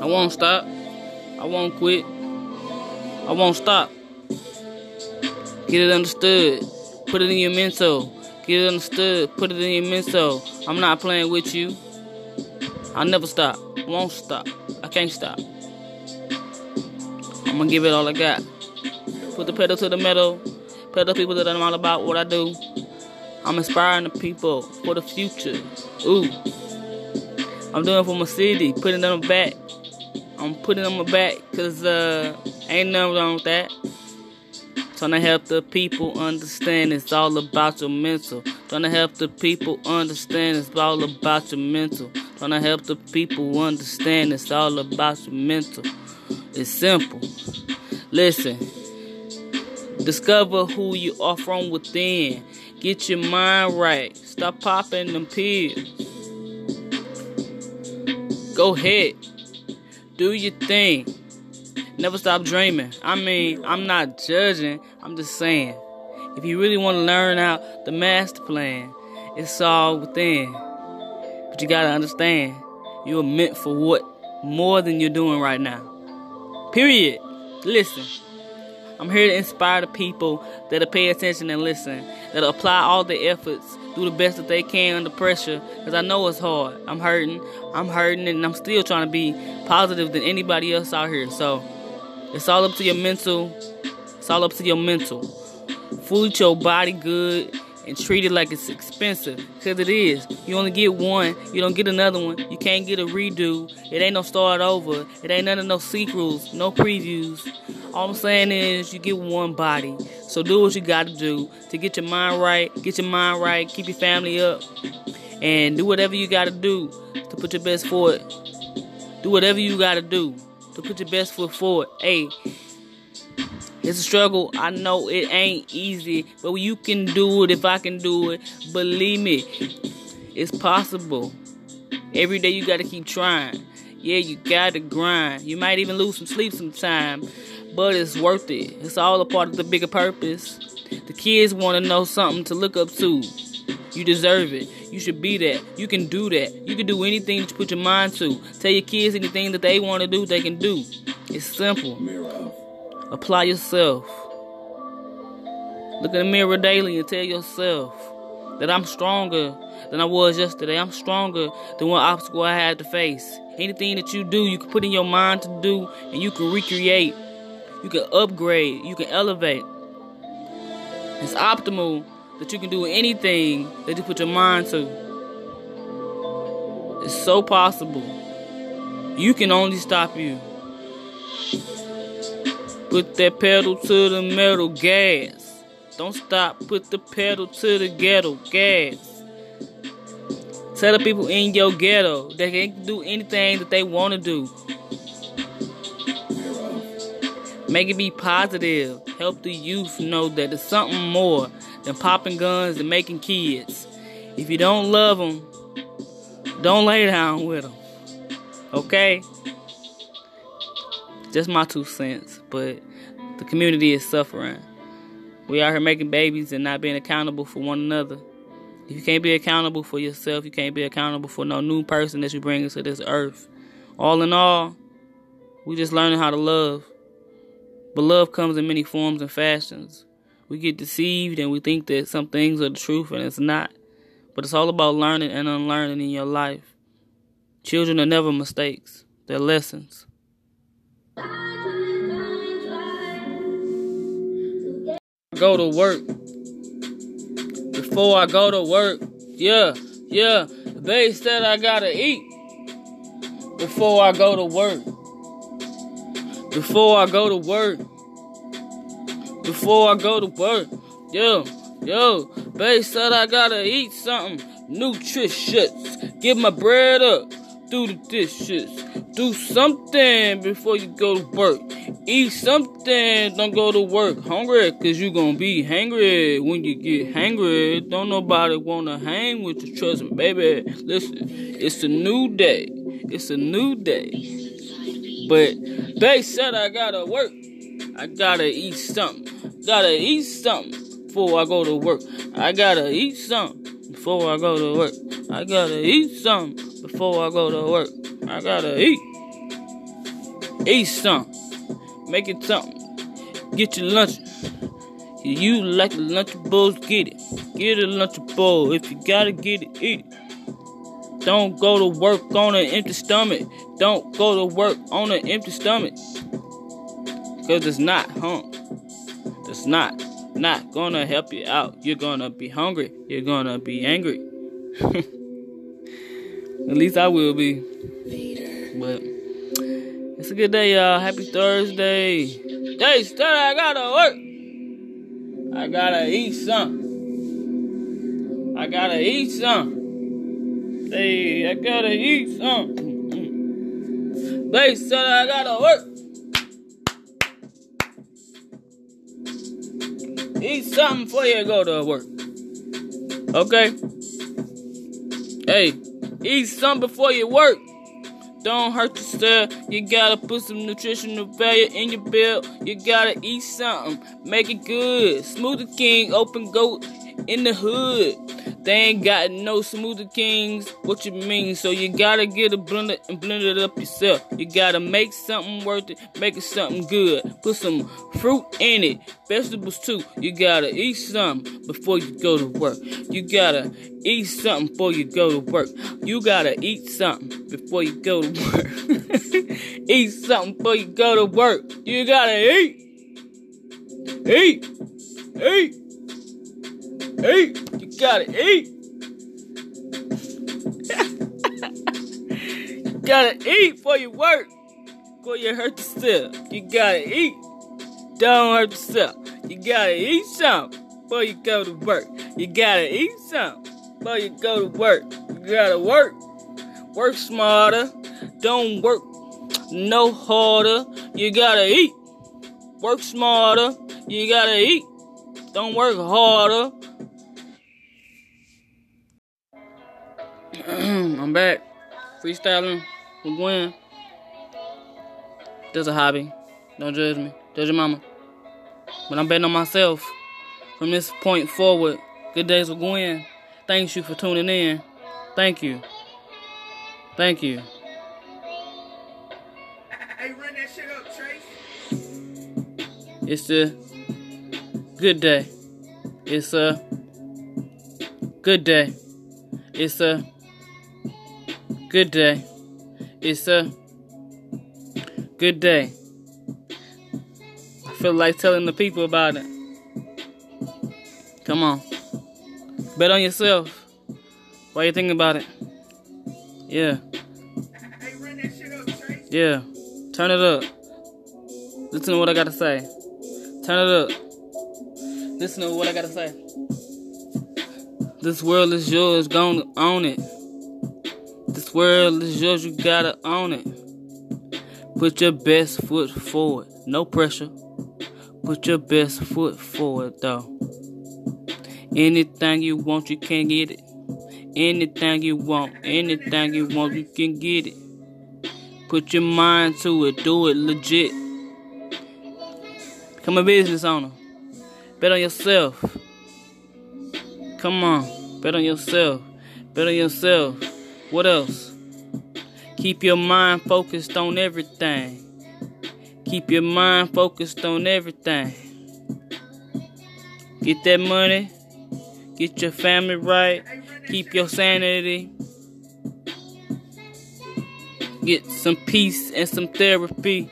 I won't stop. I won't quit. I won't stop. Get it understood. Put it in your mental. Get it understood. Put it in your mental. I'm not playing with you. I'll never stop. Won't stop. I can't stop. I'm gonna give it all I got. Put the pedal to the metal. The people that I'm all about what I do. I'm inspiring the people for the future. Ooh. I'm doing for my city, putting them back. I'm putting them back because uh, ain't nothing wrong with that. Trying to help the people understand it's all about your mental. Trying to help the people understand it's all about your mental. Trying to help the people understand it's all about your mental. It's simple. Listen, discover who you are from within. Get your mind right. Stop popping them pills. Go ahead. Do your thing. Never stop dreaming. I mean, I'm not judging. I'm just saying. If you really want to learn out the master plan, it's all within. But you gotta understand, you're meant for what more than you're doing right now. Period. Listen. I'm here to inspire the people that'll pay attention and listen, that'll apply all their efforts, do the best that they can under pressure, because I know it's hard. I'm hurting, I'm hurting, and I'm still trying to be positive than anybody else out here. So it's all up to your mental. It's all up to your mental. Food your body good and treat it like it's expensive, because it is. You only get one, you don't get another one. You can't get a redo. It ain't no start over. It ain't none of no sequels, no previews. All I'm saying is you get one body. So do what you got to do to get your mind right, get your mind right, keep your family up, and do whatever you got to do to put your best foot. Do whatever you got to do to put your best foot forward. Hey, it's a struggle. I know it ain't easy, but you can do it if I can do it. Believe me, it's possible. Every day you got to keep trying. Yeah, you got to grind. You might even lose some sleep sometime, but it's worth it. It's all a part of the bigger purpose. The kids want to know something to look up to. You deserve it. You should be that. You can do that. You can do anything that you put your mind to. Tell your kids anything that they want to do, they can do. It's simple. Apply yourself. Look in the mirror daily and tell yourself that I'm stronger than I was yesterday. I'm stronger than what obstacle I had to face. Anything that you do, you can put in your mind to do, and you can recreate. You can upgrade. You can elevate. It's optimal that you can do anything that you put your mind to. It's so possible. You can only stop you. Put that pedal to the metal, gas. Don't stop, put the pedal to the ghetto, gas. Tell the people in your ghetto they can do anything that they want to do. Make it be positive. Help the youth know that it's something more than popping guns and making kids. If you don't love them, don't lay down with them. Okay? Just my two cents, but the community is suffering. We out here making babies and not being accountable for one another. If you can't be accountable for yourself, you can't be accountable for no new person that you bring into this earth. All in all, we just learning how to love. But love comes in many forms and fashions. We get deceived and we think that some things are the truth and it's not. But it's all about learning and unlearning in your life. Children are never mistakes, they're lessons. Go to work. Before I go to work, yeah, yeah, they said I gotta eat. Before I go to work. Before I go to work. Before I go to work. Yo, yo, they said I gotta eat something nutritious. Get my bread up. Do the dishes. Do something before you go to work. Eat something. Don't go to work hungry, cause you gonna be hungry when you get hungry. Don't nobody wanna hang with you. Trust me, baby. Listen, it's a new day. It's a new day. But they said I gotta work. I gotta eat something. Gotta eat something before I go to work. I gotta eat something before I go to work. I gotta eat something before I go to work. I gotta eat. Eat something. Make it something. Get your lunch. You like the Lunchables, get it. Get a Lunchable. If you gotta get it, eat it. Don't go to work on an empty stomach. Don't go to work on an empty stomach. Cause it's not, huh? It's not, not gonna help you out. You're gonna be hungry. You're gonna be angry. At least I will be. But it's a good day, y'all. Happy Thursday. Day start, I gotta work. I gotta eat some. I gotta eat some. Hey, I gotta eat something. They said I gotta work. Eat something before you go to work. Okay? Hey, eat something before you work. Don't hurt yourself. You gotta put some nutritional value in your bill. You gotta eat something. Make it good. Smoothie King, open goat in the hood. They ain't got no smoothie kings. What you mean? So you gotta get a blender and blend it up yourself. You gotta make something worth it. Make it something good. Put some fruit in it. Vegetables too. You gotta eat something before you go to work. You gotta eat something before you go to work. You gotta eat something before you go to work. eat something before you go to work. You gotta eat. Eat. Eat. Eat. Gotta eat. you gotta eat before you work. Before you hurt yourself. You gotta eat. Don't hurt yourself. You gotta eat something before you go to work. You gotta eat something before you go to work. You gotta work. Work smarter. Don't work no harder. You gotta eat. Work smarter. You gotta eat. Don't work harder. Back. Freestyling with Gwen. That's a hobby. Don't judge me. Judge your mama. But I'm betting on myself. From this point forward, good days with Gwen. Thanks you for tuning in. Thank you. Thank you. Hey, run that shit up, Trace. It's a good day. It's a good day. It's a good day. It's a good day. I feel like telling the people about it. Come on. Bet on yourself. Why you thinking about it? Yeah. Yeah. Turn it up. Listen to what I gotta say. Turn it up. Listen to what I gotta say. This world is yours, gonna own it. World is yours, you gotta own it. Put your best foot forward, no pressure. Put your best foot forward, though. Anything you want, you can get it. Anything you want, anything you want, you can get it. Put your mind to it, do it legit. Become a business owner. Bet on yourself. Come on, bet on yourself. Bet on yourself. What else? Keep your mind focused on everything. Keep your mind focused on everything. Get that money. Get your family right. Keep your sanity. Get some peace and some therapy.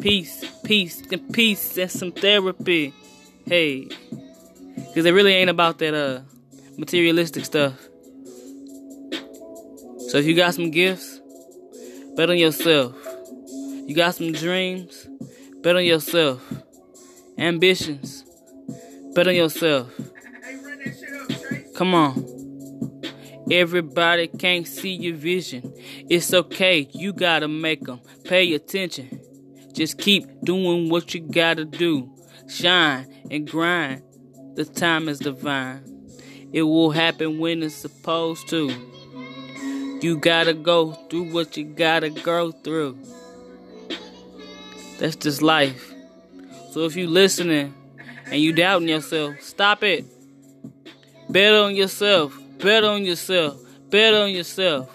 Peace, peace, and peace and some therapy. Hey. Cause it really ain't about that uh materialistic stuff. So if you got some gifts, bet on yourself. You got some dreams, bet on yourself. Ambitions, bet on yourself. Come on. Everybody can't see your vision. It's okay, you gotta make them pay attention. Just keep doing what you gotta do. Shine and grind. The time is divine. It will happen when it's supposed to. You gotta go through what you gotta go through. That's just life. So if you listening and you doubting yourself, stop it. Bet on yourself. Bet on yourself. Bet on yourself.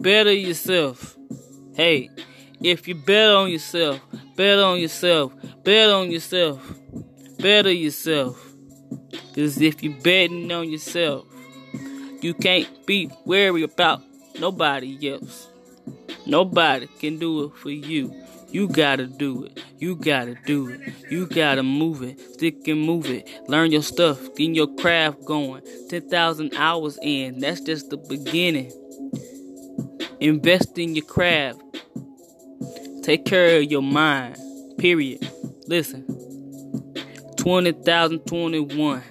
Bet on yourself. Hey, If you bet on yourself, bet on yourself, bet on yourself, bet on yourself. Cause if you betting on yourself, you can't be worried about nobody else. Nobody can do it for you. You gotta do it. You gotta do it. You gotta move it. Stick and move it. Learn your stuff. Get your craft going. 10,000 hours in. That's just the beginning. Invest in your craft. Take care of your mind. Period. Listen. 20,021.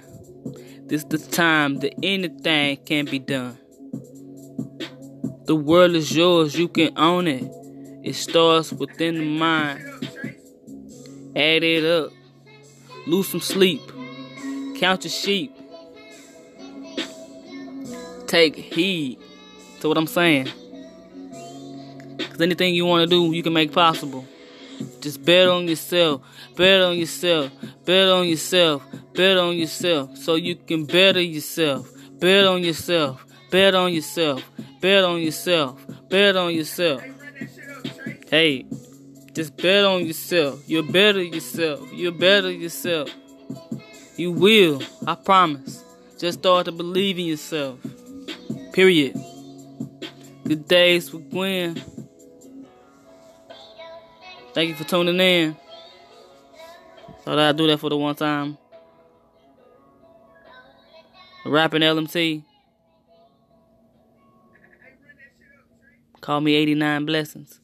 This is the time that anything can be done. The world is yours. You can own it. It starts within the mind. Add it up. Lose some sleep. Count your sheep. Take heed to what I'm saying. Because anything you want to do, you can make possible. Just bet on yourself. Bet on yourself. Bet on yourself. Bet on yourself. So you can better yourself. Bet on yourself. Bet on yourself. Bet on yourself. Bet on yourself. Hey, just bet on yourself. You're better yourself. You're better yourself. You will. I promise. Just start to believe in yourself. Period. Good days with Gwen. Thank you for tuning in. Thought I'd do that for the one time. Rapping LMT. Call me 89 Blessings.